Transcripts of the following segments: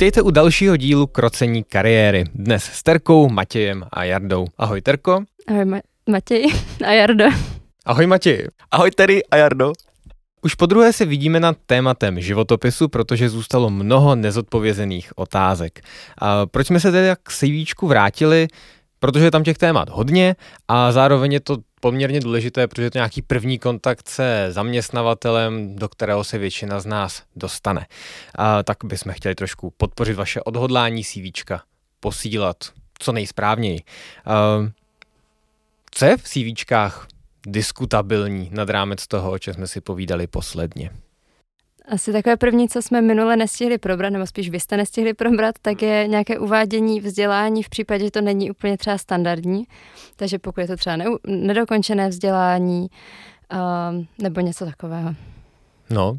Vítejte u dalšího dílu Krocení kariéry. Dnes s Terkou, Matějem a Jardou. Ahoj Terko. Ahoj Ma- Matěj a Jardo. Ahoj Matěj. Ahoj Terry a Jardo. Už po druhé se vidíme nad tématem životopisu, protože zůstalo mnoho nezodpovězených otázek. A proč jsme se tedy k CVčku vrátili? Protože je tam těch témat hodně a zároveň je to poměrně důležité, protože je to nějaký první kontakt se zaměstnavatelem, do kterého se většina z nás dostane. A tak bychom chtěli trošku podpořit vaše odhodlání CVčka, posílat co nejsprávněji. A co je v CVčkách diskutabilní nad rámec toho, o čem jsme si povídali posledně? Asi takové první, co jsme minule nestihli probrat, nebo spíš vy jste nestihli probrat, tak je nějaké uvádění vzdělání v případě, že to není úplně třeba standardní. Takže pokud je to třeba nedokončené vzdělání uh, nebo něco takového. No.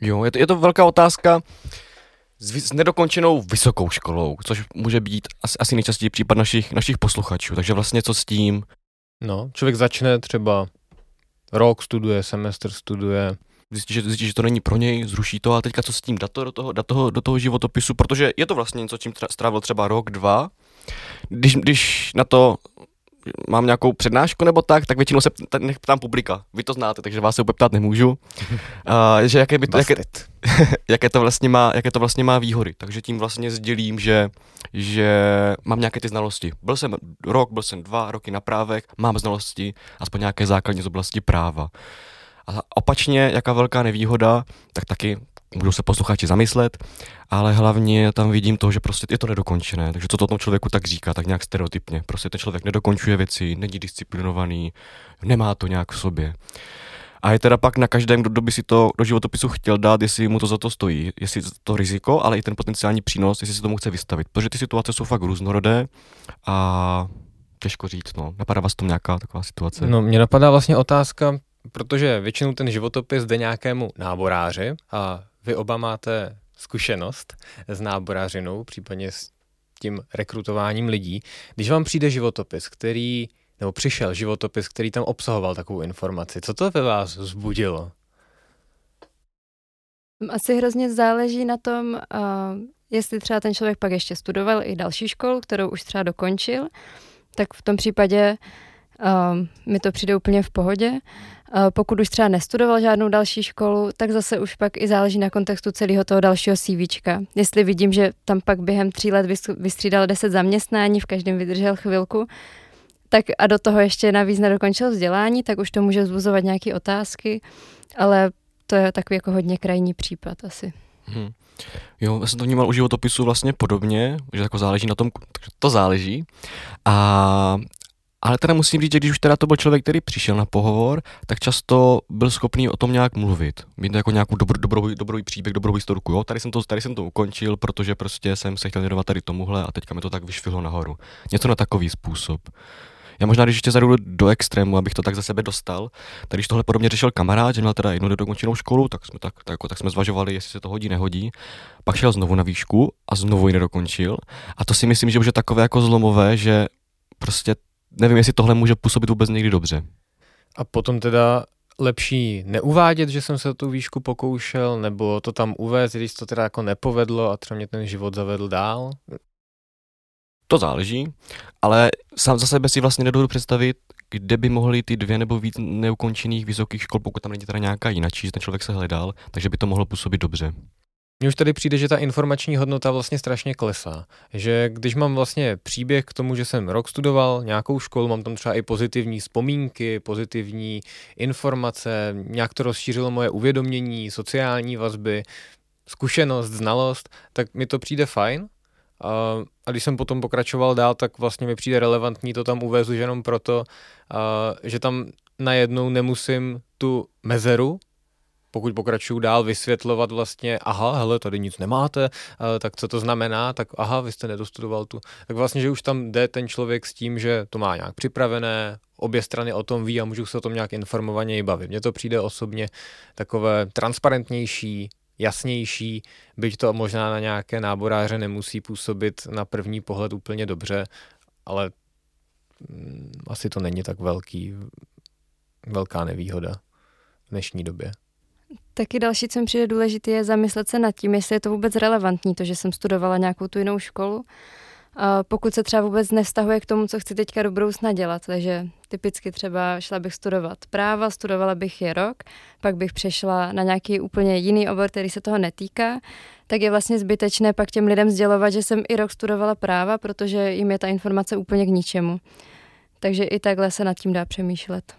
Jo, je to, je to velká otázka s, s nedokončenou vysokou školou, což může být asi, asi nejčastěji případ našich, našich posluchačů. Takže vlastně co s tím? No, člověk začne třeba rok studuje, semestr studuje, zjistí, že, zjistí, že to není pro něj, zruší to a teďka co s tím, dát to do toho, dát toho, do toho životopisu, protože je to vlastně něco, čím strávil třeba rok, dva. Když, když na to mám nějakou přednášku nebo tak, tak většinou se nech ptám publika. Vy to znáte, takže vás se úplně ptát nemůžu. Uh, že jaké, by to, jaké, jaké, to vlastně má, jaké to vlastně má výhody. Takže tím vlastně sdělím, že, že mám nějaké ty znalosti. Byl jsem rok, byl jsem dva roky na právech, mám znalosti, aspoň nějaké základní z oblasti práva. A opačně, jaká velká nevýhoda, tak taky můžou se posluchači zamyslet, ale hlavně tam vidím to, že prostě je to nedokončené. Takže co to tomu člověku tak říká, tak nějak stereotypně. Prostě ten člověk nedokončuje věci, není disciplinovaný, nemá to nějak v sobě. A je teda pak na každém, kdo by si to do životopisu chtěl dát, jestli mu to za to stojí, jestli to riziko, ale i ten potenciální přínos, jestli si tomu chce vystavit. Protože ty situace jsou fakt různorodé a těžko říct, no. Napadá vás tom nějaká taková situace? No, mě napadá vlastně otázka, protože většinou ten životopis jde nějakému náboráři a vy oba máte zkušenost s náborářinou, případně s tím rekrutováním lidí. Když vám přijde životopis, který, nebo přišel životopis, který tam obsahoval takovou informaci, co to ve vás vzbudilo? Asi hrozně záleží na tom, uh, jestli třeba ten člověk pak ještě studoval i další školu, kterou už třeba dokončil, tak v tom případě uh, mi to přijde úplně v pohodě. Pokud už třeba nestudoval žádnou další školu, tak zase už pak i záleží na kontextu celého toho dalšího CVčka. Jestli vidím, že tam pak během tří let vystřídal deset zaměstnání, v každém vydržel chvilku, tak a do toho ještě navíc nedokončil vzdělání, tak už to může vzbuzovat nějaké otázky, ale to je takový jako hodně krajní případ asi. Hmm. Jo, já jsem to vnímal u životopisu vlastně podobně, že jako záleží na tom, to záleží. A ale teda musím říct, že když už teda to byl člověk, který přišel na pohovor, tak často byl schopný o tom nějak mluvit. Mít jako nějakou dobro, dobrou, dobrou příběh, dobrou historku. Jo, tady jsem, to, tady jsem to ukončil, protože prostě jsem se chtěl věnovat tady tomuhle a teďka mi to tak vyšvihlo nahoru. Něco na takový způsob. Já možná, když ještě zadu do extrému, abych to tak za sebe dostal, tak když tohle podobně řešil kamarád, že měl teda jednu nedokončenou školu, tak jsme, tak, tak, tak jsme zvažovali, jestli se to hodí, nehodí. Pak šel znovu na výšku a znovu ji nedokončil. A to si myslím, že už je takové jako zlomové, že prostě nevím, jestli tohle může působit vůbec někdy dobře. A potom teda lepší neuvádět, že jsem se tu výšku pokoušel, nebo to tam uvést, když to teda jako nepovedlo a třeba mě ten život zavedl dál? To záleží, ale sám za sebe si vlastně nedovedu představit, kde by mohly ty dvě nebo víc neukončených vysokých škol, pokud tam není teda nějaká jinačí, že ten člověk se hledal, takže by to mohlo působit dobře. Mně už tady přijde, že ta informační hodnota vlastně strašně klesá. Že když mám vlastně příběh k tomu, že jsem rok studoval nějakou školu, mám tam třeba i pozitivní vzpomínky, pozitivní informace, nějak to rozšířilo moje uvědomění, sociální vazby, zkušenost, znalost, tak mi to přijde fajn. A, a když jsem potom pokračoval dál, tak vlastně mi přijde relevantní to tam uvést už jenom proto, a, že tam najednou nemusím tu mezeru pokud pokračuju dál vysvětlovat vlastně, aha, hele, tady nic nemáte, tak co to znamená, tak aha, vy jste nedostudoval tu. Tak vlastně, že už tam jde ten člověk s tím, že to má nějak připravené, obě strany o tom ví a můžu se o tom nějak informovaně i bavit. Mně to přijde osobně takové transparentnější, jasnější, byť to možná na nějaké náboráře nemusí působit na první pohled úplně dobře, ale mm, asi to není tak velký, velká nevýhoda v dnešní době. Taky další, co mi přijde důležité, je zamyslet se nad tím, jestli je to vůbec relevantní, to, že jsem studovala nějakou tu jinou školu, pokud se třeba vůbec nevztahuje k tomu, co chci teďka do budoucna dělat. Takže typicky třeba šla bych studovat práva, studovala bych je rok, pak bych přešla na nějaký úplně jiný obor, který se toho netýká, tak je vlastně zbytečné pak těm lidem sdělovat, že jsem i rok studovala práva, protože jim je ta informace úplně k ničemu. Takže i takhle se nad tím dá přemýšlet.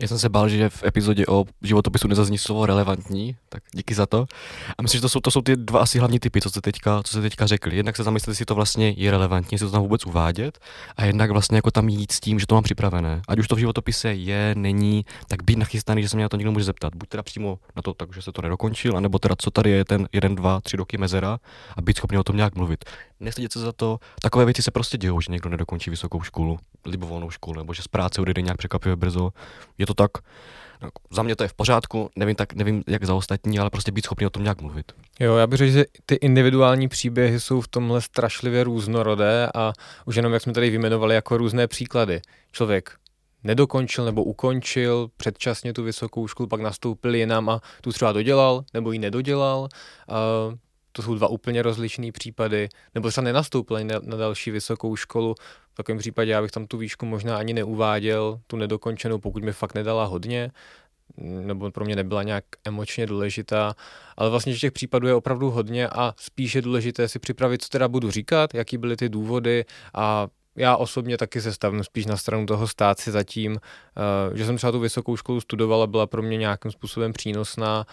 Já jsem se bál, že v epizodě o životopisu nezazní slovo relevantní, tak díky za to. A myslím, že to jsou, to jsou ty dva asi hlavní typy, co jste teďka, co jste teďka řekli. Jednak se zamyslete, jestli to vlastně je relevantní, jestli to tam vůbec uvádět, a jednak vlastně jako tam jít s tím, že to mám připravené. Ať už to v životopise je, není, tak být nachystaný, že se mě na to někdo může zeptat. Buď teda přímo na to, takže se to nedokončil, anebo teda co tady je ten jeden, dva, tři roky mezera a být schopný o tom nějak mluvit. Nestydět se za to. Takové věci se prostě dějou, že někdo nedokončí vysokou školu, libovolnou školu, nebo že z práce odejde nějak překvapivě brzo. Je to tak. No, za mě to je v pořádku, nevím, tak, nevím jak za ostatní, ale prostě být schopný o tom nějak mluvit. Jo, já bych řekl, že ty individuální příběhy jsou v tomhle strašlivě různorodé a už jenom jak jsme tady vyjmenovali jako různé příklady. Člověk nedokončil nebo ukončil předčasně tu vysokou školu, pak nastoupil jinam a tu třeba dodělal nebo ji nedodělal. To jsou dva úplně rozlišné případy, nebo třeba nenastoupil na, na další vysokou školu. V takovém případě já bych tam tu výšku možná ani neuváděl, tu nedokončenou, pokud mi fakt nedala hodně, nebo pro mě nebyla nějak emočně důležitá, ale vlastně těch případů je opravdu hodně a spíš je důležité si připravit, co teda budu říkat, jaký byly ty důvody. A já osobně taky se stavím spíš na stranu toho stát si zatím, eh, že jsem třeba tu vysokou školu studovala, byla pro mě nějakým způsobem přínosná,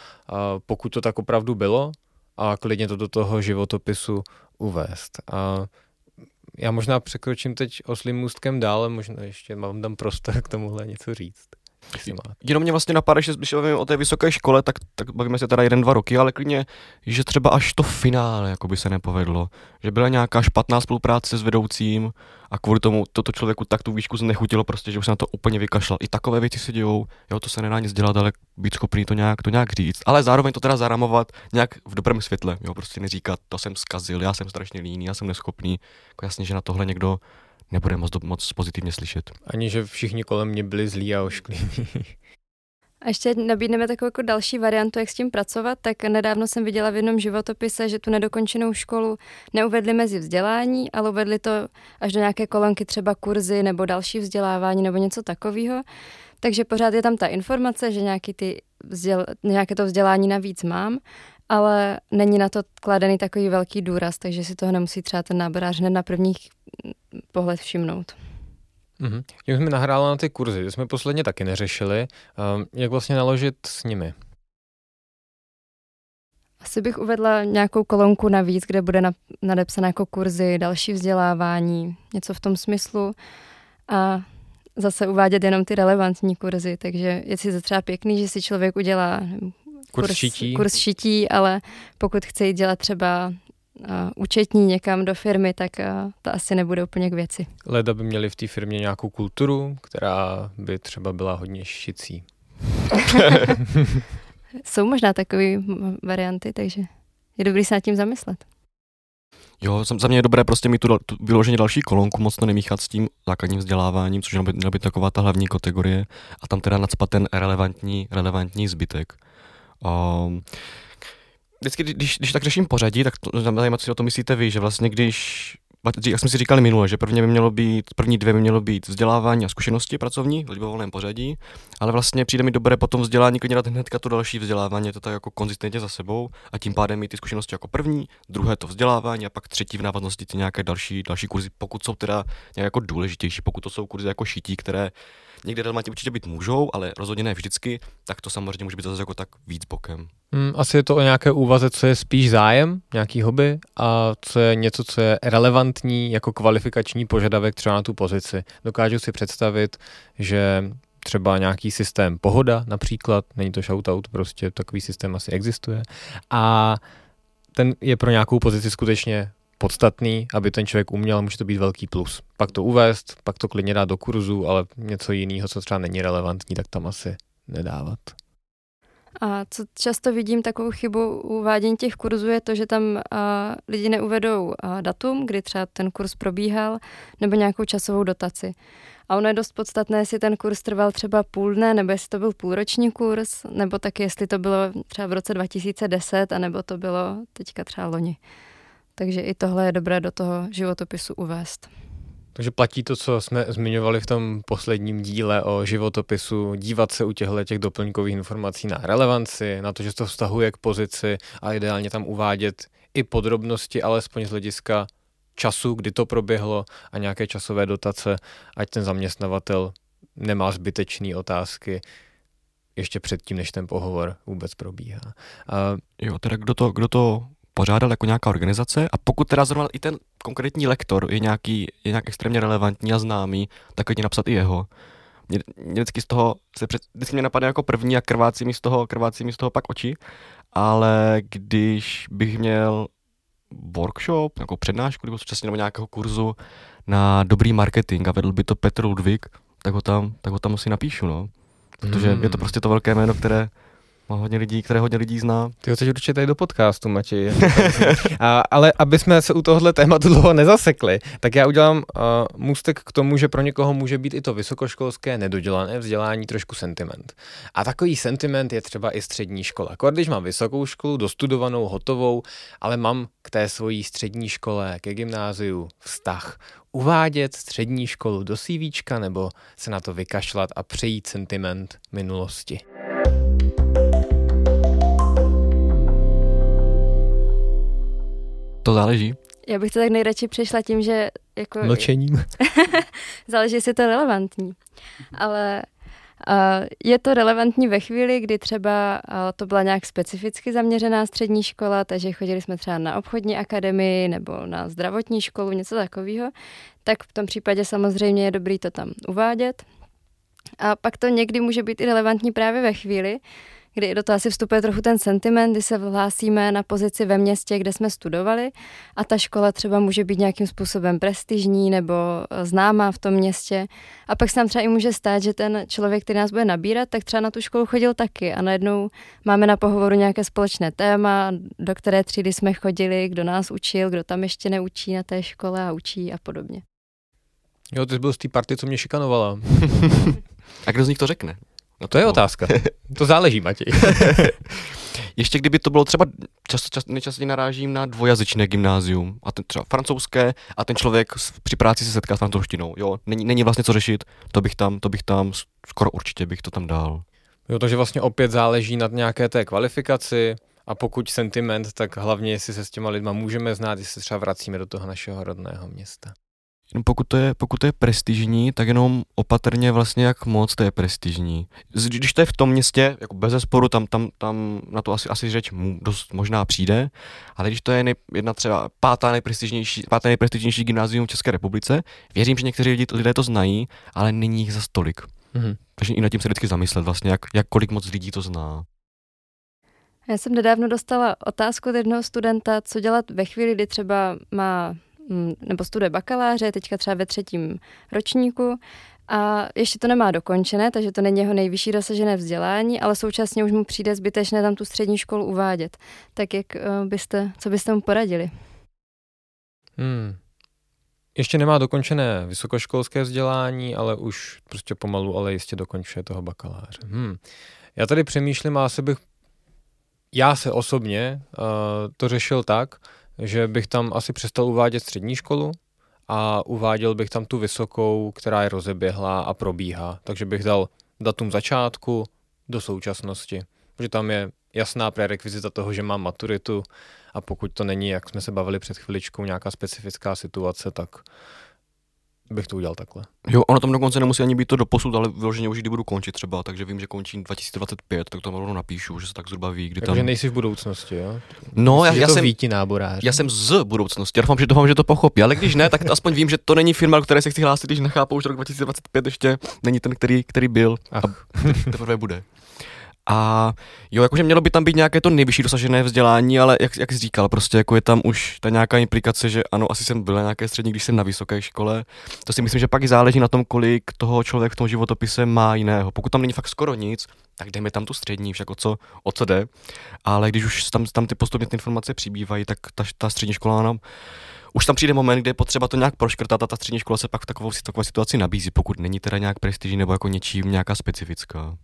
pokud to tak opravdu bylo, a klidně to do toho životopisu uvést. A já možná překročím teď oslým můstkem dále, možná ještě mám tam prostor k tomuhle něco říct. Jenom mě vlastně napadá, že když bavíme o té vysoké škole, tak, tak bavíme se teda jeden, dva roky, ale klidně, že třeba až to finále jako by se nepovedlo. Že byla nějaká špatná spolupráce s vedoucím a kvůli tomu toto člověku tak tu výšku znechutilo prostě, že už se na to úplně vykašlal. I takové věci se dějou, jo, to se nedá nic dělat, ale být schopný to nějak, to nějak říct. Ale zároveň to teda zaramovat nějak v dobrém světle, jo, prostě neříkat, to jsem zkazil, já jsem strašně líný, já jsem neschopný. Jako jasně, že na tohle někdo nebude moc, moc pozitivně slyšet. Ani, že všichni kolem mě byli zlí a oškliví. A ještě nabídneme takovou jako další variantu, jak s tím pracovat. Tak nedávno jsem viděla v jednom životopise, že tu nedokončenou školu neuvedli mezi vzdělání, ale uvedli to až do nějaké kolonky, třeba kurzy nebo další vzdělávání nebo něco takového. Takže pořád je tam ta informace, že nějaký ty vzděl, nějaké to vzdělání navíc mám, ale není na to kladený takový velký důraz, takže si toho nemusí třeba ten náborář hned na první pohled všimnout. Mm-hmm. Jsme nahrála na ty kurzy, to jsme posledně taky neřešili. Um, jak vlastně naložit s nimi? Asi bych uvedla nějakou kolonku navíc, kde bude nadepsané jako kurzy, další vzdělávání, něco v tom smyslu. A zase uvádět jenom ty relevantní kurzy, takže je si třeba pěkný, že si člověk udělá kurz, kurz šití. kurz šití, ale pokud chce jít dělat třeba uh, účetní někam do firmy, tak uh, to asi nebude úplně k věci. Leda by měli v té firmě nějakou kulturu, která by třeba byla hodně šicí. Jsou možná takové varianty, takže je dobrý se nad tím zamyslet. Jo, za mě je dobré prostě mít tu, tu vyloženě další kolonku, moc to nemíchat s tím základním vzděláváním, což měla být, měla být taková ta hlavní kategorie a tam teda nadspat ten relevantní, relevantní zbytek. Um, vždycky, když, když tak řeším pořadí, tak to, zajímavé, co si o to myslíte vy, že vlastně když jak jsme si říkali minule, že první by mělo být, první dvě by mělo být vzdělávání a zkušenosti pracovní v libovolném pořadí, ale vlastně přijde mi dobré potom vzdělání klidně dát hnedka to další vzdělávání, to tak jako konzistentně za sebou a tím pádem mít ty zkušenosti jako první, druhé to vzdělávání a pak třetí v návaznosti ty nějaké další, další kurzy, pokud jsou teda nějak jako důležitější, pokud to jsou kurzy jako šití, které někde relevantně určitě být můžou, ale rozhodně ne vždycky, tak to samozřejmě může být zase jako tak víc bokem. Hmm, asi je to o nějaké úvaze, co je spíš zájem, nějaký hobby a co je něco, co je relevantní jako kvalifikační požadavek třeba na tu pozici. Dokážu si představit, že třeba nějaký systém pohoda například, není to shoutout, prostě takový systém asi existuje. A ten je pro nějakou pozici skutečně podstatný, aby ten člověk uměl, může to být velký plus. Pak to uvést, pak to klidně dát do kurzu, ale něco jiného, co třeba není relevantní, tak tam asi nedávat. A co často vidím takovou chybu u vádění těch kurzů je to, že tam uh, lidi neuvedou uh, datum, kdy třeba ten kurz probíhal, nebo nějakou časovou dotaci. A ono je dost podstatné, jestli ten kurz trval třeba půl dne, nebo jestli to byl půlroční kurz, nebo taky jestli to bylo třeba v roce 2010, anebo to bylo teďka třeba loni. Takže i tohle je dobré do toho životopisu uvést. Takže platí to, co jsme zmiňovali v tom posledním díle o životopisu, dívat se u těchto těch doplňkových informací na relevanci, na to, že se to vztahuje k pozici a ideálně tam uvádět i podrobnosti, alespoň z hlediska času, kdy to proběhlo a nějaké časové dotace, ať ten zaměstnavatel nemá zbytečné otázky ještě předtím, než ten pohovor vůbec probíhá. A... Jo, teda kdo to, kdo to pořádal jako nějaká organizace a pokud teda zrovna i ten konkrétní lektor je nějaký, je nějak extrémně relevantní a známý, tak klidně napsat i jeho. Mě, mě vždycky z toho, se před, vždycky mě napadne jako první a krvácí mi z toho, krvácí mi z toho pak oči, ale když bych měl workshop, nějakou přednášku nebo současně nebo nějakého kurzu na dobrý marketing a vedl by to Petr Ludvík, tak ho tam, tak ho tam asi napíšu, no. Protože mm. je to prostě to velké jméno, které má hodně lidí, které hodně lidí zná. Ty ho chceš určitě tady do podcastu, Matěj. a, ale aby jsme se u tohohle tématu dlouho nezasekli, tak já udělám uh, můstek k tomu, že pro někoho může být i to vysokoškolské nedodělané vzdělání trošku sentiment. A takový sentiment je třeba i střední škola. Jako když mám vysokou školu, dostudovanou, hotovou, ale mám k té svojí střední škole, ke gymnáziu vztah uvádět střední školu do CV nebo se na to vykašlat a přejít sentiment minulosti. To záleží. Já bych to tak nejradši přešla tím, že jako... Mlčením. záleží, jestli to je relevantní. Ale uh, je to relevantní ve chvíli, kdy třeba uh, to byla nějak specificky zaměřená střední škola, takže chodili jsme třeba na obchodní akademii nebo na zdravotní školu, něco takového, tak v tom případě samozřejmě je dobrý to tam uvádět. A pak to někdy může být i relevantní právě ve chvíli, kdy do toho asi vstupuje trochu ten sentiment, kdy se hlásíme na pozici ve městě, kde jsme studovali a ta škola třeba může být nějakým způsobem prestižní nebo eh, známá v tom městě. A pak se nám třeba i může stát, že ten člověk, který nás bude nabírat, tak třeba na tu školu chodil taky a najednou máme na pohovoru nějaké společné téma, do které třídy jsme chodili, kdo nás učil, kdo tam ještě neučí na té škole a učí a podobně. Jo, ty jsi byl z té party, co mě šikanovala. a kdo z nich to řekne? No to je otázka. To záleží, Matěj. Ještě kdyby to bylo třeba, často, často, nejčastěji narážím na dvojazyčné gymnázium, a ten třeba francouzské, a ten člověk při práci se setká s francouzštinou. Jo, není, není vlastně co řešit, to bych tam, to bych tam, skoro určitě bych to tam dal. Jo, takže vlastně opět záleží na nějaké té kvalifikaci, a pokud sentiment, tak hlavně jestli se s těma lidma můžeme znát, jestli se třeba vracíme do toho našeho rodného města. Pokud to, je, pokud to je prestižní, tak jenom opatrně vlastně, jak moc to je prestižní. Když to je v tom městě, jako bez zesporu, tam, tam, tam na to asi, asi řeč dost možná přijde, ale když to je nej, jedna třeba pátá nejprestižnější, pátá nejprestižnější gymnázium v České republice, věřím, že někteří lidi, lidé to znají, ale není jich za stolik. Mm-hmm. Takže i nad tím se vždycky zamyslet vlastně, jak, jak kolik moc lidí to zná. Já jsem nedávno dostala otázku od jednoho studenta, co dělat ve chvíli, kdy třeba má nebo studuje bakaláře, teďka třeba ve třetím ročníku a ještě to nemá dokončené, takže to není jeho nejvyšší dosažené vzdělání, ale současně už mu přijde zbytečné tam tu střední školu uvádět. Tak jak uh, byste, co byste mu poradili? Hmm. Ještě nemá dokončené vysokoškolské vzdělání, ale už prostě pomalu, ale jistě dokončuje toho bakaláře. Hmm. Já tady přemýšlím a asi bych, já se osobně uh, to řešil tak, že bych tam asi přestal uvádět střední školu a uváděl bych tam tu vysokou, která je rozeběhlá a probíhá. Takže bych dal datum začátku do současnosti, protože tam je jasná prerekvizita toho, že mám maturitu a pokud to není, jak jsme se bavili před chviličkou, nějaká specifická situace, tak bych to udělal takhle. Jo, ono tam dokonce nemusí ani být to doposud, ale vyloženě už kdy budu končit třeba, takže vím, že končím 2025, tak to rovnou napíšu, že se tak zhruba ví, kdy Takže tam... Jako, nejsi v budoucnosti, jo? No, já, Myslíš, já, to jsem, ví ti náborář. já jsem z budoucnosti, doufám, že doufám, že to pochopí, ale když ne, tak to aspoň vím, že to není firma, do které se chci hlásit, když nechápou, že rok 2025 ještě není ten, který, který byl Ach. a teprve bude. A jo, jakože mělo by tam být nějaké to nejvyšší dosažené vzdělání, ale jak, jak jsi říkal, prostě jako je tam už ta nějaká implikace, že ano, asi jsem byl na nějaké střední, když jsem na vysoké škole. To si myslím, že pak záleží na tom, kolik toho člověk v tom životopise má jiného. Pokud tam není fakt skoro nic, tak dejme tam tu střední, však o co, o co jde. Ale když už tam, tam ty postupně ty informace přibývají, tak ta, ta střední škola nám už tam přijde moment, kde je potřeba to nějak proškrtat a ta střední škola se pak v takovou, takové situaci nabízí, pokud není teda nějak prestižní nebo jako něčím nějaká specifická.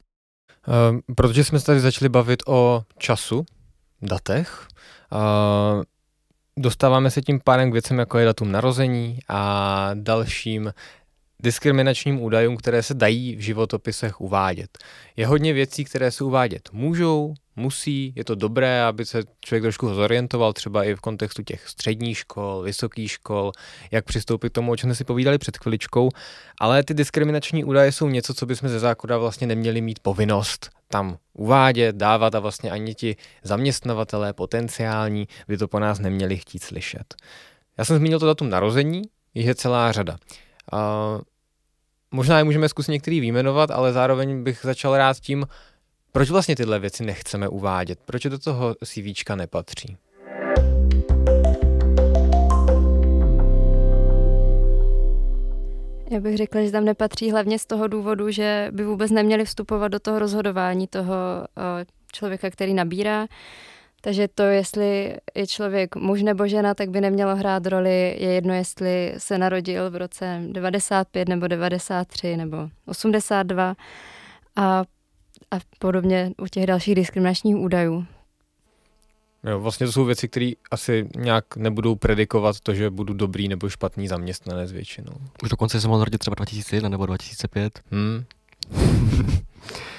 Uh, protože jsme se tady začali bavit o času, datech, uh, dostáváme se tím pádem k věcem, jako je datum narození a dalším diskriminačním údajům, které se dají v životopisech uvádět. Je hodně věcí, které se uvádět můžou, musí, je to dobré, aby se člověk trošku zorientoval třeba i v kontextu těch středních škol, vysokých škol, jak přistoupit k tomu, o čem jsme si povídali před chviličkou, ale ty diskriminační údaje jsou něco, co bychom ze zákona vlastně neměli mít povinnost tam uvádět, dávat a vlastně ani ti zaměstnavatelé potenciální by to po nás neměli chtít slyšet. Já jsem zmínil to datum narození, je celá řada. Uh, možná je můžeme zkusit některý výjmenovat, ale zároveň bych začal rád tím, proč vlastně tyhle věci nechceme uvádět, proč do toho CVčka nepatří. Já bych řekla, že tam nepatří hlavně z toho důvodu, že by vůbec neměli vstupovat do toho rozhodování toho uh, člověka, který nabírá. Takže to, jestli je člověk muž nebo žena, tak by nemělo hrát roli. Je jedno, jestli se narodil v roce 95 nebo 93 nebo 82 a, a podobně u těch dalších diskriminačních údajů. Jo, vlastně to jsou věci, které asi nějak nebudou predikovat to, že budu dobrý nebo špatný zaměstnanec většinou. Už dokonce jsem mohl narodit třeba 2001 nebo 2005. Hmm.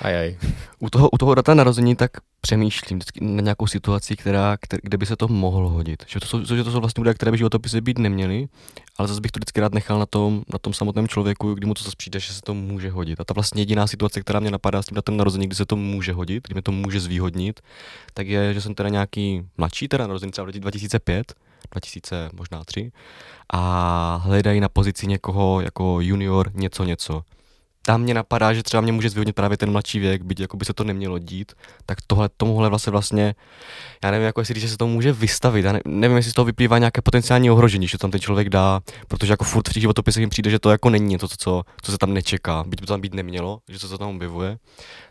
Ajaj. U toho, u toho data narození tak přemýšlím na nějakou situaci, která, které, kde by se to mohlo hodit. Že to jsou, že to jsou vlastně údaje, které by životopisy být neměly, ale zase bych to vždycky rád nechal na tom, na tom samotném člověku, kdy mu to zase přijde, že se to může hodit. A ta vlastně jediná situace, která mě napadá s tím datem narození, kdy se to může hodit, kdy mě to může zvýhodnit, tak je, že jsem teda nějaký mladší, teda narozený třeba v roce 2005, 2000 možná 3, a hledají na pozici někoho jako junior něco něco tam mě napadá, že třeba mě může zvýhodnit právě ten mladší věk, byť jako by se to nemělo dít, tak tohle, tomuhle vlastně vlastně, já nevím, jako jestli říct, že se to může vystavit, já ne, nevím, jestli z toho vyplývá nějaké potenciální ohrožení, že to tam ten člověk dá, protože jako furt v těch životopisech jim přijde, že to jako není něco, co, co, se tam nečeká, byť by to tam být nemělo, že to tam objevuje.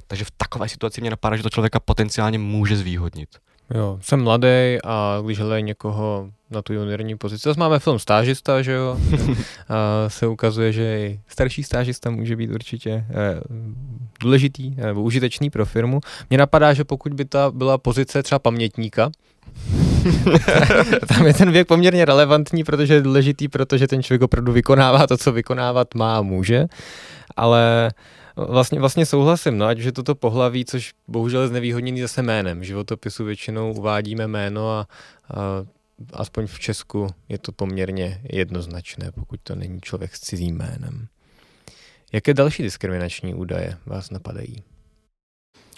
Takže v takové situaci mě napadá, že to člověka potenciálně může zvýhodnit. Jo, jsem mladý a když hledají někoho na tu juniorní pozici. Zase máme film Stážista, že jo? a se ukazuje, že i starší stážista může být určitě eh, důležitý nebo užitečný pro firmu. Mně napadá, že pokud by ta byla pozice třeba pamětníka, tam je ten věk poměrně relevantní, protože je důležitý, protože ten člověk opravdu vykonává to, co vykonávat má a může, ale Vlastně, vlastně souhlasím, no, ať už je toto pohlaví, což bohužel je znevýhodněný zase jménem. V životopisu většinou uvádíme jméno a, a aspoň v Česku je to poměrně jednoznačné, pokud to není člověk s cizím jménem. Jaké další diskriminační údaje vás napadají?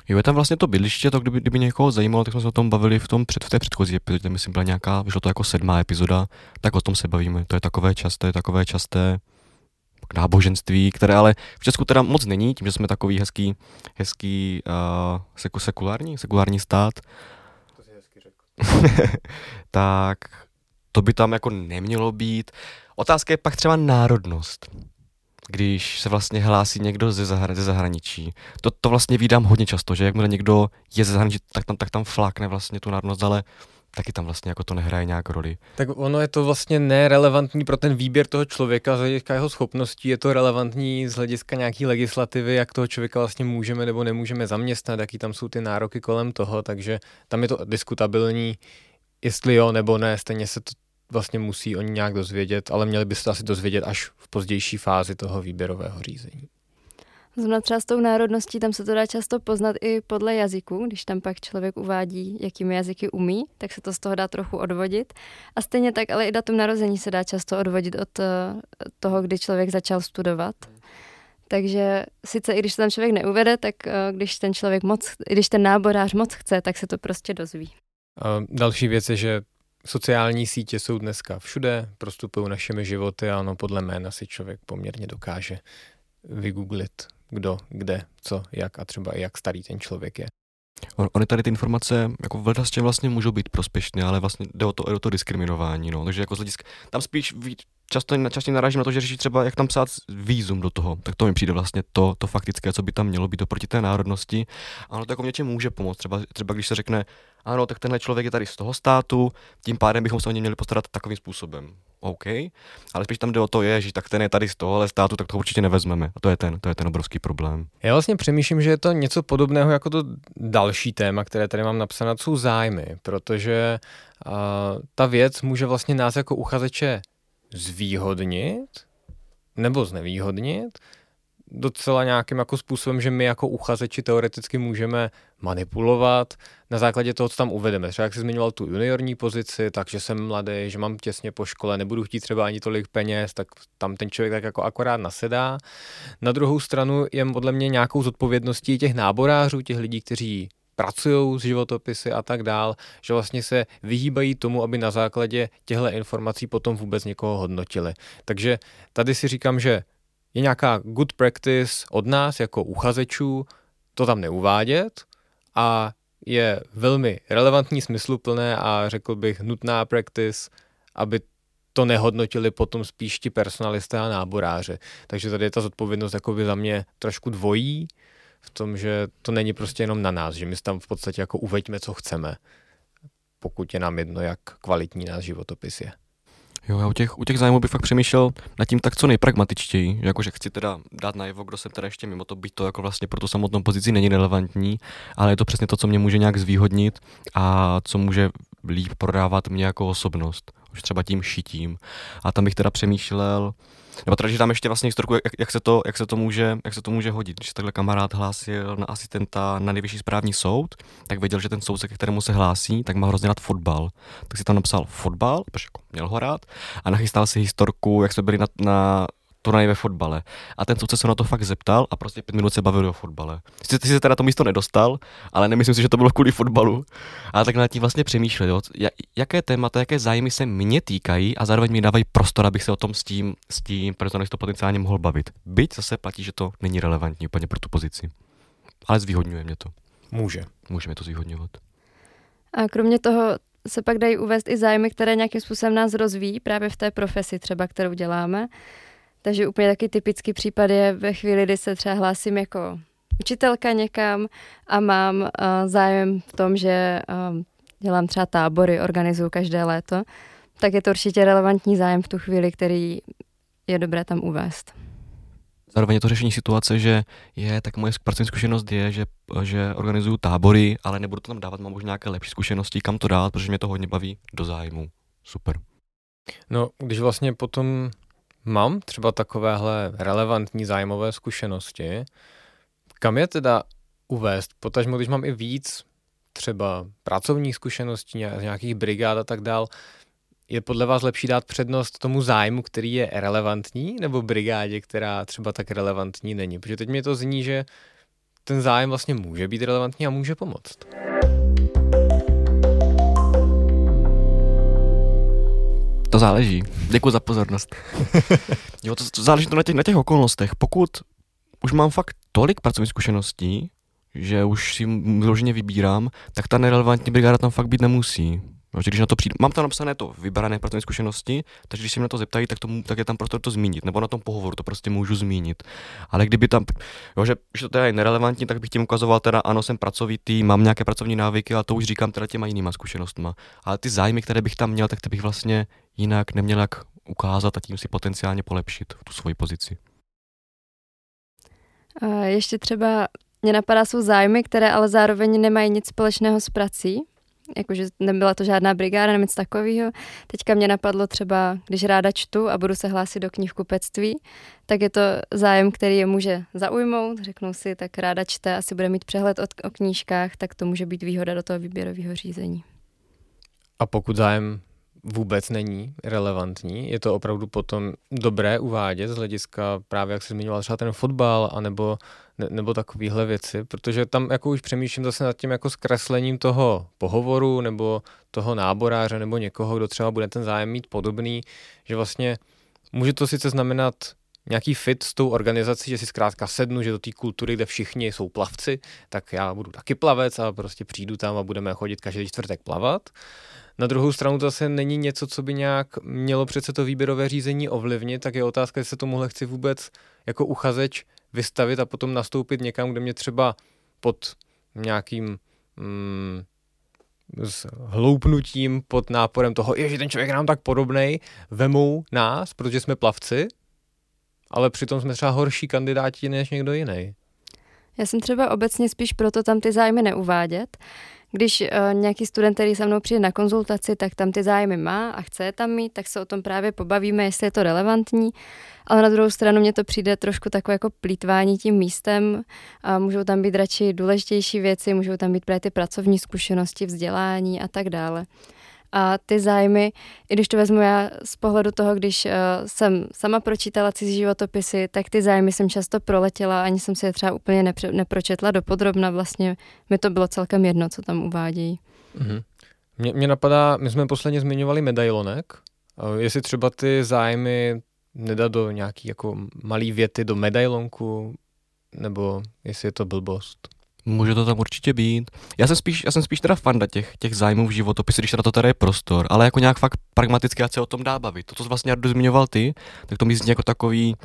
Jo, je tam vlastně to bydliště, to kdyby, kdyby někoho zajímalo, tak jsme se o tom bavili v, tom před, v té předchozí epizodě, myslím, byla nějaká, vyšlo to jako sedmá epizoda, tak o tom se bavíme. To je takové časté, takové časté náboženství, které ale v Česku teda moc není, tím, že jsme takový hezký, hezký uh, seku, sekulární, sekulární stát. To si hezky řekl. tak to by tam jako nemělo být. Otázka je pak třeba národnost. Když se vlastně hlásí někdo ze, zahra- ze zahraničí. To, to vlastně vídám hodně často, že jakmile někdo je ze zahraničí, tak tam, tak tam flákne vlastně tu národnost, ale taky tam vlastně jako to nehraje nějak roli. Tak ono je to vlastně nerelevantní pro ten výběr toho člověka z hlediska jeho schopností, je to relevantní z hlediska nějaký legislativy, jak toho člověka vlastně můžeme nebo nemůžeme zaměstnat, jaký tam jsou ty nároky kolem toho, takže tam je to diskutabilní, jestli jo nebo ne, stejně se to vlastně musí oni nějak dozvědět, ale měli byste asi dozvědět až v pozdější fázi toho výběrového řízení. Zrovna třeba s tou národností, tam se to dá často poznat i podle jazyku, když tam pak člověk uvádí, jakými jazyky umí, tak se to z toho dá trochu odvodit. A stejně tak, ale i datum narození se dá často odvodit od eh, toho, kdy člověk začal studovat. Takže sice i když se tam člověk neuvede, tak eh, když ten člověk moc, když ten náborář moc chce, tak se to prostě dozví. A další věc je, že sociální sítě jsou dneska všude, prostupují našimi životy a ono podle jména si člověk poměrně dokáže vygooglit, kdo, kde, co, jak a třeba i jak starý ten člověk je. On, ony tady ty informace jako vlastně vlastně můžou být prospěšné, ale vlastně jde o to, o to diskriminování, no. Takže jako z hlediska, tam spíš často, často narážím na to, že řeší třeba, jak tam psát výzum do toho, tak to mi přijde vlastně to, to faktické, co by tam mělo být oproti té národnosti. Ano, to jako něčem může pomoct. Třeba, třeba když se řekne, ano, tak tenhle člověk je tady z toho státu, tím pádem bychom se o ně měli postarat takovým způsobem. OK, ale spíš tam jde o to, je, že tak ten je tady z tohohle státu, tak to určitě nevezmeme. A to je ten, to je ten obrovský problém. Já vlastně přemýšlím, že je to něco podobného jako to další téma, které tady mám napsané, jsou zájmy, protože uh, ta věc může vlastně nás jako uchazeče zvýhodnit nebo znevýhodnit docela nějakým jako způsobem, že my jako uchazeči teoreticky můžeme manipulovat na základě toho, co tam uvedeme. Třeba jak jsi zmiňoval tu juniorní pozici, takže jsem mladý, že mám těsně po škole, nebudu chtít třeba ani tolik peněz, tak tam ten člověk tak jako akorát nasedá. Na druhou stranu je podle mě nějakou zodpovědností těch náborářů, těch lidí, kteří pracují s životopisy a tak dál, že vlastně se vyhýbají tomu, aby na základě těchto informací potom vůbec někoho hodnotili. Takže tady si říkám, že je nějaká good practice od nás jako uchazečů to tam neuvádět a je velmi relevantní, smysluplné a řekl bych nutná practice, aby to nehodnotili potom spíš ti personalisté a náboráři. Takže tady je ta zodpovědnost jakoby za mě trošku dvojí, v tom, že to není prostě jenom na nás, že my tam v podstatě jako uveďme, co chceme, pokud je nám jedno, jak kvalitní náš životopis je. Jo, já u těch, u těch zájmů bych fakt přemýšlel nad tím tak co nejpragmatičtěji, jakože chci teda dát najevo, kdo jsem teda ještě mimo to, byť to jako vlastně pro tu samotnou pozici není relevantní, ale je to přesně to, co mě může nějak zvýhodnit a co může líp prodávat mě jako osobnost, už třeba tím šitím. A tam bych teda přemýšlel, nebo teda, že tam ještě vlastně historku, jak, jak, se to, jak, se to může, jak se to může hodit. Když se takhle kamarád hlásil na asistenta na nejvyšší správní soud, tak věděl, že ten soudce, ke kterému se hlásí, tak má hrozně rád fotbal. Tak si tam napsal fotbal, protože jako měl ho rád, a nachystal si historku, jak jsme byli na, na turnaj ve fotbale. A ten soudce se na to fakt zeptal a prostě pět minut se bavili o fotbale. Ty jsi se teda to místo nedostal, ale nemyslím si, že to bylo kvůli fotbalu. A tak na tím vlastně přemýšlel, jo, jaké témata, jaké zájmy se mě týkají a zároveň mi dávají prostor, abych se o tom s tím, s tím to potenciálně mohl bavit. Byť zase platí, že to není relevantní úplně pro tu pozici. Ale zvýhodňuje mě to. Může. Může mě to zvýhodňovat. A kromě toho se pak dají uvést i zájmy, které nějakým způsobem nás rozvíjí právě v té profesi třeba, kterou děláme. Takže úplně taky typický případ je ve chvíli, kdy se třeba hlásím jako učitelka někam a mám uh, zájem v tom, že uh, dělám třeba tábory, organizuju každé léto, tak je to určitě relevantní zájem v tu chvíli, který je dobré tam uvést. Zároveň je to řešení situace, že je, tak moje pracovní zkušenost je, že, že organizuju tábory, ale nebudu to tam dávat, mám možná nějaké lepší zkušenosti, kam to dát, protože mě to hodně baví do zájmu. Super. No, když vlastně potom mám třeba takovéhle relevantní zájmové zkušenosti, kam je teda uvést? Potažmo, když mám i víc třeba pracovních zkušeností, nějakých brigád a tak dál, je podle vás lepší dát přednost tomu zájmu, který je relevantní, nebo brigádě, která třeba tak relevantní není? Protože teď mi to zní, že ten zájem vlastně může být relevantní a může pomoct. To záleží. Děkuji za pozornost. jo, to, to záleží to na těch, na těch okolnostech. Pokud už mám fakt tolik pracovních zkušeností, že už si vyloženě vybírám, tak ta nerelevantní brigáda tam fakt být nemusí. No, když na to přijdu, mám tam napsané to vybrané pracovní zkušenosti, takže když se mě na to zeptají, tak, to, tak je tam prostor to zmínit, nebo na tom pohovoru to prostě můžu zmínit. Ale kdyby tam, jo, že, že to teda je nerelevantní, tak bych tím ukazoval teda, ano, jsem pracovitý, mám nějaké pracovní návyky, a to už říkám teda těma jinýma zkušenostma. Ale ty zájmy, které bych tam měl, tak ty bych vlastně jinak neměl jak ukázat a tím si potenciálně polepšit tu svoji pozici. A ještě třeba mě napadá jsou zájmy, které ale zároveň nemají nic společného s prací, jakože nebyla to žádná brigáda nic takového. Teďka mě napadlo třeba, když ráda čtu a budu se hlásit do knihkupectví, tak je to zájem, který je může zaujmout. Řeknou si, tak ráda čte, asi bude mít přehled o, o knížkách, tak to může být výhoda do toho výběrového řízení. A pokud zájem vůbec není relevantní. Je to opravdu potom dobré uvádět z hlediska právě, jak se zmiňoval třeba ten fotbal, anebo, ne, nebo takovéhle věci, protože tam jako už přemýšlím zase nad tím jako zkreslením toho pohovoru nebo toho náboráře nebo někoho, kdo třeba bude ten zájem mít podobný, že vlastně může to sice znamenat nějaký fit s tou organizací, že si zkrátka sednu, že do té kultury, kde všichni jsou plavci, tak já budu taky plavec a prostě přijdu tam a budeme chodit každý čtvrtek plavat. Na druhou stranu to zase není něco, co by nějak mělo přece to výběrové řízení ovlivnit, tak je otázka, jestli se tomuhle chci vůbec jako uchazeč vystavit a potom nastoupit někam, kde mě třeba pod nějakým mm, s hloupnutím, pod náporem toho, že ten člověk nám tak podobný, vemou nás, protože jsme plavci, ale přitom jsme třeba horší kandidáti než někdo jiný. Já jsem třeba obecně spíš proto tam ty zájmy neuvádět, když uh, nějaký student, který se mnou přijde na konzultaci, tak tam ty zájmy má a chce je tam mít, tak se o tom právě pobavíme, jestli je to relevantní. Ale na druhou stranu mě to přijde trošku takové jako plítvání tím místem. A můžou tam být radši důležitější věci, můžou tam být právě ty pracovní zkušenosti, vzdělání a tak dále. A ty zájmy, i když to vezmu já z pohledu toho, když uh, jsem sama pročítala cizí životopisy, tak ty zájmy jsem často proletěla, ani jsem si je třeba úplně nepře- nepročetla dopodrobna. Vlastně mi to bylo celkem jedno, co tam uvádějí. Mm-hmm. Mě, mě napadá, my jsme posledně zmiňovali medailonek, jestli třeba ty zájmy nedat do nějaký jako malý věty do medailonku, nebo jestli je to blbost. Může to tam určitě být. Já jsem spíš, já jsem spíš teda fanda těch, těch zájmů v životopise, když na to tady je prostor, ale jako nějak fakt pragmaticky, ať se o tom dá bavit. To, co vlastně Jardu zmiňoval ty, tak to mi zní jako takový,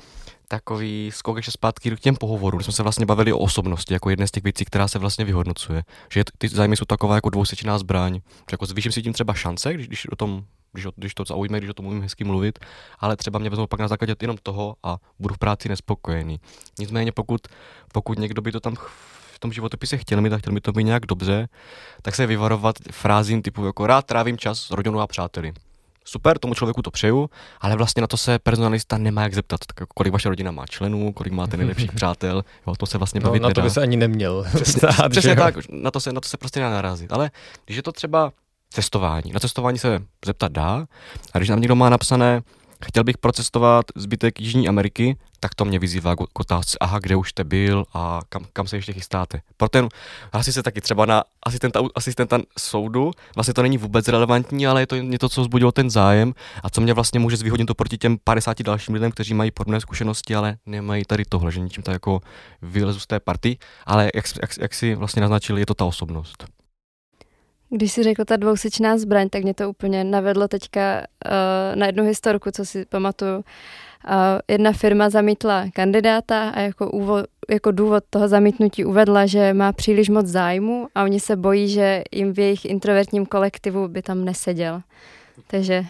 takový skok ještě zpátky k těm pohovorům, jsme se vlastně bavili o osobnosti, jako jedné z těch věcí, která se vlastně vyhodnocuje. Že ty zájmy jsou taková jako dvousečná zbraň, že jako zvýším si tím třeba šance, když, když o tom když, když to zaujme, když o tom umím hezky mluvit, ale třeba mě vezmou pak na základě jenom toho a budu v práci nespokojený. Nicméně pokud, pokud někdo by to tam v tom životopise chtěl mít a chtěl mi to být nějak dobře, tak se vyvarovat frázím typu jako rád trávím čas s rodinou a přáteli. Super, tomu člověku to přeju, ale vlastně na to se personalista nemá jak zeptat. Tak jako kolik vaše rodina má členů, kolik máte nejlepších přátel, jo, to se vlastně no, bavit no, na to by se ani neměl. Přesně, stát, přesně tak, na to, se, na to se prostě nedá narazit. Ale když je to třeba cestování, na cestování se zeptat dá, a když nám někdo má napsané, chtěl bych procestovat zbytek Jižní Ameriky, tak to mě vyzývá k otázce, aha, kde už jste byl a kam, kam se ještě chystáte. Pro ten asi se taky třeba na asistenta, asistenta soudu, vlastně to není vůbec relevantní, ale je to něco, co vzbudilo ten zájem a co mě vlastně může zvýhodnit oproti těm 50 dalším lidem, kteří mají podobné zkušenosti, ale nemají tady tohle, že ničím tak jako vylezu z té party, ale jak, jak, jak si vlastně naznačili, je to ta osobnost. Když si řekl ta dvousečná zbraň, tak mě to úplně navedlo teďka uh, na jednu historku, co si pamatuju. Uh, jedna firma zamítla kandidáta a jako, úvod, jako důvod toho zamítnutí uvedla, že má příliš moc zájmu a oni se bojí, že jim v jejich introvertním kolektivu by tam neseděl. Takže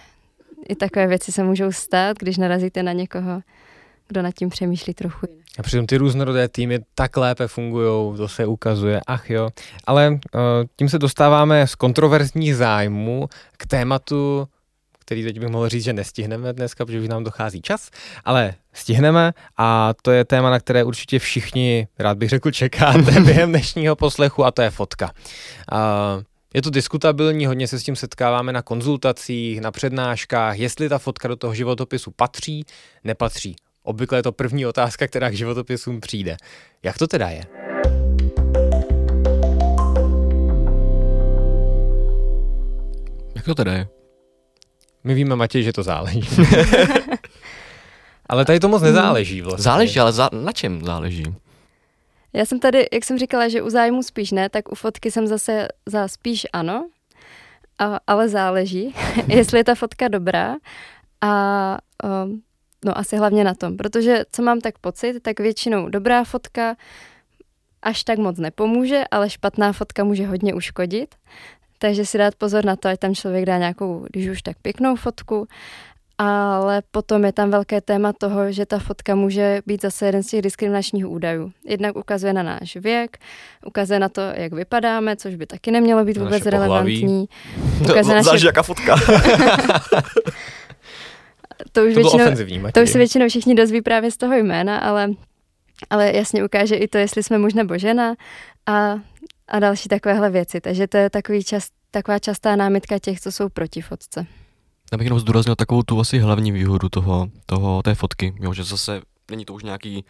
i takové věci se můžou stát, když narazíte na někoho, kdo nad tím přemýšlí trochu jinak. A přitom ty různorodé týmy tak lépe fungují, to se ukazuje, ach jo. Ale uh, tím se dostáváme z kontroverzních zájmů k tématu, který teď bych mohl říct, že nestihneme dneska, protože už nám dochází čas, ale stihneme a to je téma, na které určitě všichni, rád bych řekl, čekáte během dnešního poslechu a to je fotka. Uh, je to diskutabilní, hodně se s tím setkáváme na konzultacích, na přednáškách, jestli ta fotka do toho životopisu patří, nepatří. Obvykle je to první otázka, která k životopisům přijde. Jak to teda je? Jak to teda je? My víme, Matěj, že to záleží. ale tady to moc nezáleží vlastně. Záleží, ale za, na čem záleží? Já jsem tady, jak jsem říkala, že u zájmu spíš ne, tak u fotky jsem zase za spíš ano, a, ale záleží, jestli je ta fotka dobrá a um, No asi hlavně na tom, protože co mám tak pocit, tak většinou dobrá fotka až tak moc nepomůže, ale špatná fotka může hodně uškodit. Takže si dát pozor na to, ať tam člověk dá nějakou, když už tak pěknou fotku, ale potom je tam velké téma toho, že ta fotka může být zase jeden z těch diskriminačních údajů. Jednak ukazuje na náš věk, ukazuje na to, jak vypadáme, což by taky nemělo být vůbec relevantní. Ukazuje naše... jaká fotka. to už to většinou, to už se většinou všichni dozví právě z toho jména, ale, ale jasně ukáže i to, jestli jsme muž nebo žena a, a další takovéhle věci. Takže to je takový čas, taková častá námitka těch, co jsou proti fotce. Já bych jenom zdůraznil takovou tu asi hlavní výhodu toho, toho té fotky, jo, že zase není to už nějaký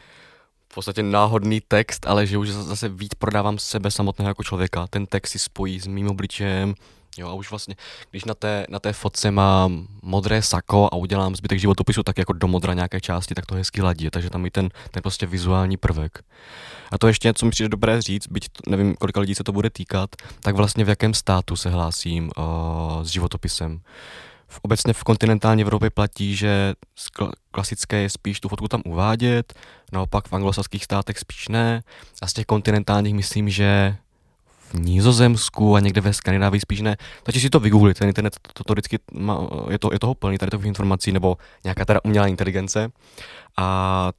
v podstatě náhodný text, ale že už zase víc prodávám sebe samotného jako člověka. Ten text si spojí s mým obličejem, Jo, a už vlastně, když na té, na té fotce mám modré sako a udělám zbytek životopisu tak jako do modra nějaké části, tak to hezky ladí, takže tam i ten, ten prostě vizuální prvek. A to ještě, co mi přijde dobré říct, byť to, nevím, kolika lidí se to bude týkat, tak vlastně v jakém státu se hlásím uh, s životopisem. V, obecně v kontinentální Evropě platí, že klasické je spíš tu fotku tam uvádět, naopak v anglosaských státech spíš ne. A z těch kontinentálních myslím, že v Nízozemsku a někde ve Skandinávii spíš ne. Takže si to vygooglit, ten internet to, to, to vždycky má, je, to, je toho plný, tady těch informací, nebo nějaká teda umělá inteligence. A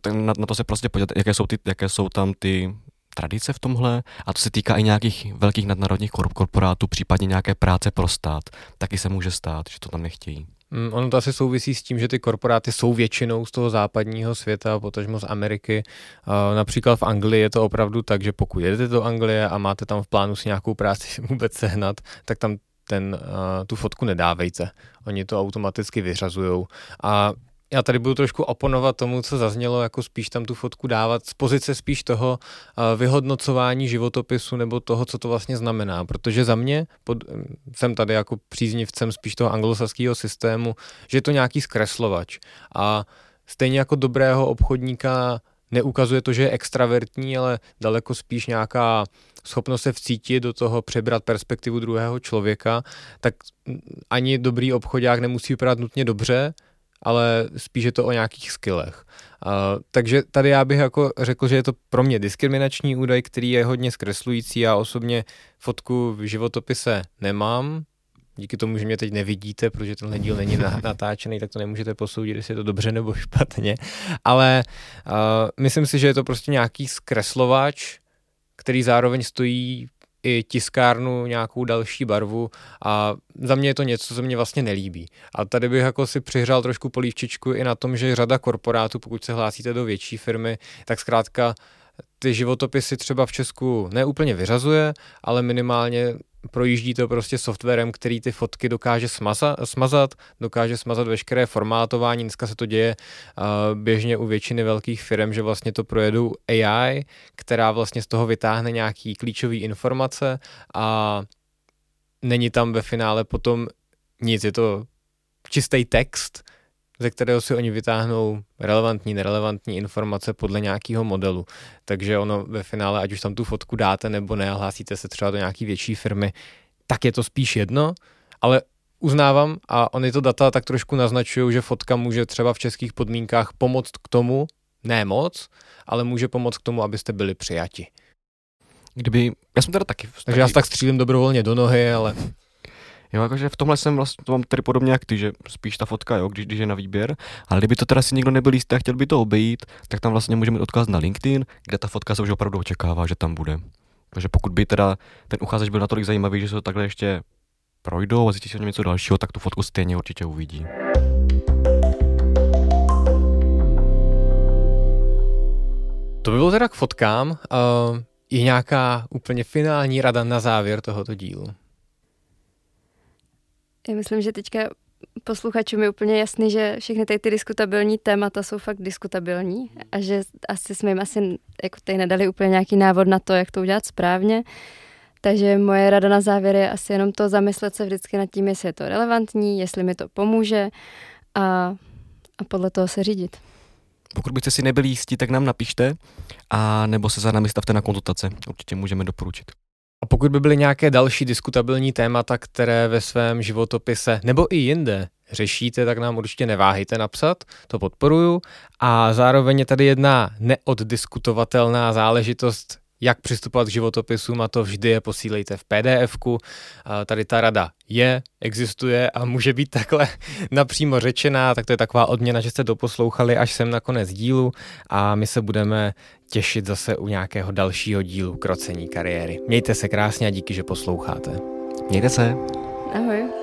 to, na, na to se prostě podívat, jaké jsou, ty, jaké jsou tam ty tradice v tomhle a to se týká i nějakých velkých nadnárodních korporátů, případně nějaké práce pro stát. Taky se může stát, že to tam nechtějí. Mm, ono to asi souvisí s tím, že ty korporáty jsou většinou z toho západního světa, potažmo z Ameriky. Například v Anglii je to opravdu tak, že pokud jedete do Anglie a máte tam v plánu si nějakou práci vůbec sehnat, tak tam ten, tu fotku nedávejte. Oni to automaticky vyřazují. A já tady budu trošku oponovat tomu, co zaznělo, jako spíš tam tu fotku dávat z pozice spíš toho uh, vyhodnocování životopisu nebo toho, co to vlastně znamená. Protože za mě, pod, jsem tady jako příznivcem spíš toho anglosaského systému, že je to nějaký zkreslovač. A stejně jako dobrého obchodníka neukazuje to, že je extravertní, ale daleko spíš nějaká schopnost se vcítit do toho, přebrat perspektivu druhého člověka, tak ani dobrý obchodák nemusí vypadat nutně dobře, ale spíš je to o nějakých skillech. Uh, takže tady já bych jako řekl, že je to pro mě diskriminační údaj, který je hodně zkreslující. Já osobně fotku v životopise nemám, díky tomu, že mě teď nevidíte, protože tenhle díl není natáčený, tak to nemůžete posoudit, jestli je to dobře nebo špatně. Ale uh, myslím si, že je to prostě nějaký zkreslovač, který zároveň stojí i tiskárnu nějakou další barvu a za mě je to něco, co mě vlastně nelíbí. A tady bych jako si přihřál trošku polívčičku i na tom, že řada korporátů, pokud se hlásíte do větší firmy, tak zkrátka ty životopisy třeba v Česku neúplně vyřazuje, ale minimálně projíždí to prostě softwarem, který ty fotky dokáže smaza, smazat, dokáže smazat veškeré formátování. Dneska se to děje uh, běžně u většiny velkých firm, že vlastně to projedou AI, která vlastně z toho vytáhne nějaký klíčové informace a není tam ve finále potom nic, je to čistý text, ze kterého si oni vytáhnou relevantní, nerelevantní informace podle nějakého modelu. Takže ono ve finále, ať už tam tu fotku dáte nebo ne, a hlásíte se třeba do nějaké větší firmy, tak je to spíš jedno, ale uznávám a oni to data tak trošku naznačují, že fotka může třeba v českých podmínkách pomoct k tomu, ne moc, ale může pomoct k tomu, abyste byli přijati. Kdyby, já jsem teda taky... Takže taky... já se tak střílím dobrovolně do nohy, ale... Jo, jakože v tomhle jsem vlastně, to mám tedy podobně jak ty, že spíš ta fotka, jo, když, když je na výběr, ale kdyby to teda si někdo nebyl jistý a chtěl by to obejít, tak tam vlastně můžeme odkaz na LinkedIn, kde ta fotka se už opravdu očekává, že tam bude. Takže pokud by teda ten uchazeč byl natolik zajímavý, že se to takhle ještě projdou a zjistí něm něco dalšího, tak tu fotku stejně určitě uvidí. To by bylo teda k fotkám. Uh, je nějaká úplně finální rada na závěr tohoto dílu? Já myslím, že teďka posluchačům je úplně jasný, že všechny ty, ty diskutabilní témata jsou fakt diskutabilní a že asi jsme jim asi jako tady nedali úplně nějaký návod na to, jak to udělat správně. Takže moje rada na závěr je asi jenom to zamyslet se vždycky nad tím, jestli je to relevantní, jestli mi to pomůže a, a podle toho se řídit. Pokud byste si nebyli jistí, tak nám napište a nebo se za námi stavte na konzultace. Určitě můžeme doporučit. A pokud by byly nějaké další diskutabilní témata, které ve svém životopise nebo i jinde řešíte, tak nám určitě neváhejte napsat, to podporuju. A zároveň je tady jedna neoddiskutovatelná záležitost, jak přistupovat k životopisům a to vždy je posílejte v PDF-ku. Tady ta rada je, existuje a může být takhle napřímo řečená, tak to je taková odměna, že jste doposlouchali až sem na konec dílu a my se budeme těšit zase u nějakého dalšího dílu Krocení kariéry. Mějte se krásně a díky, že posloucháte. Mějte se. Ahoj.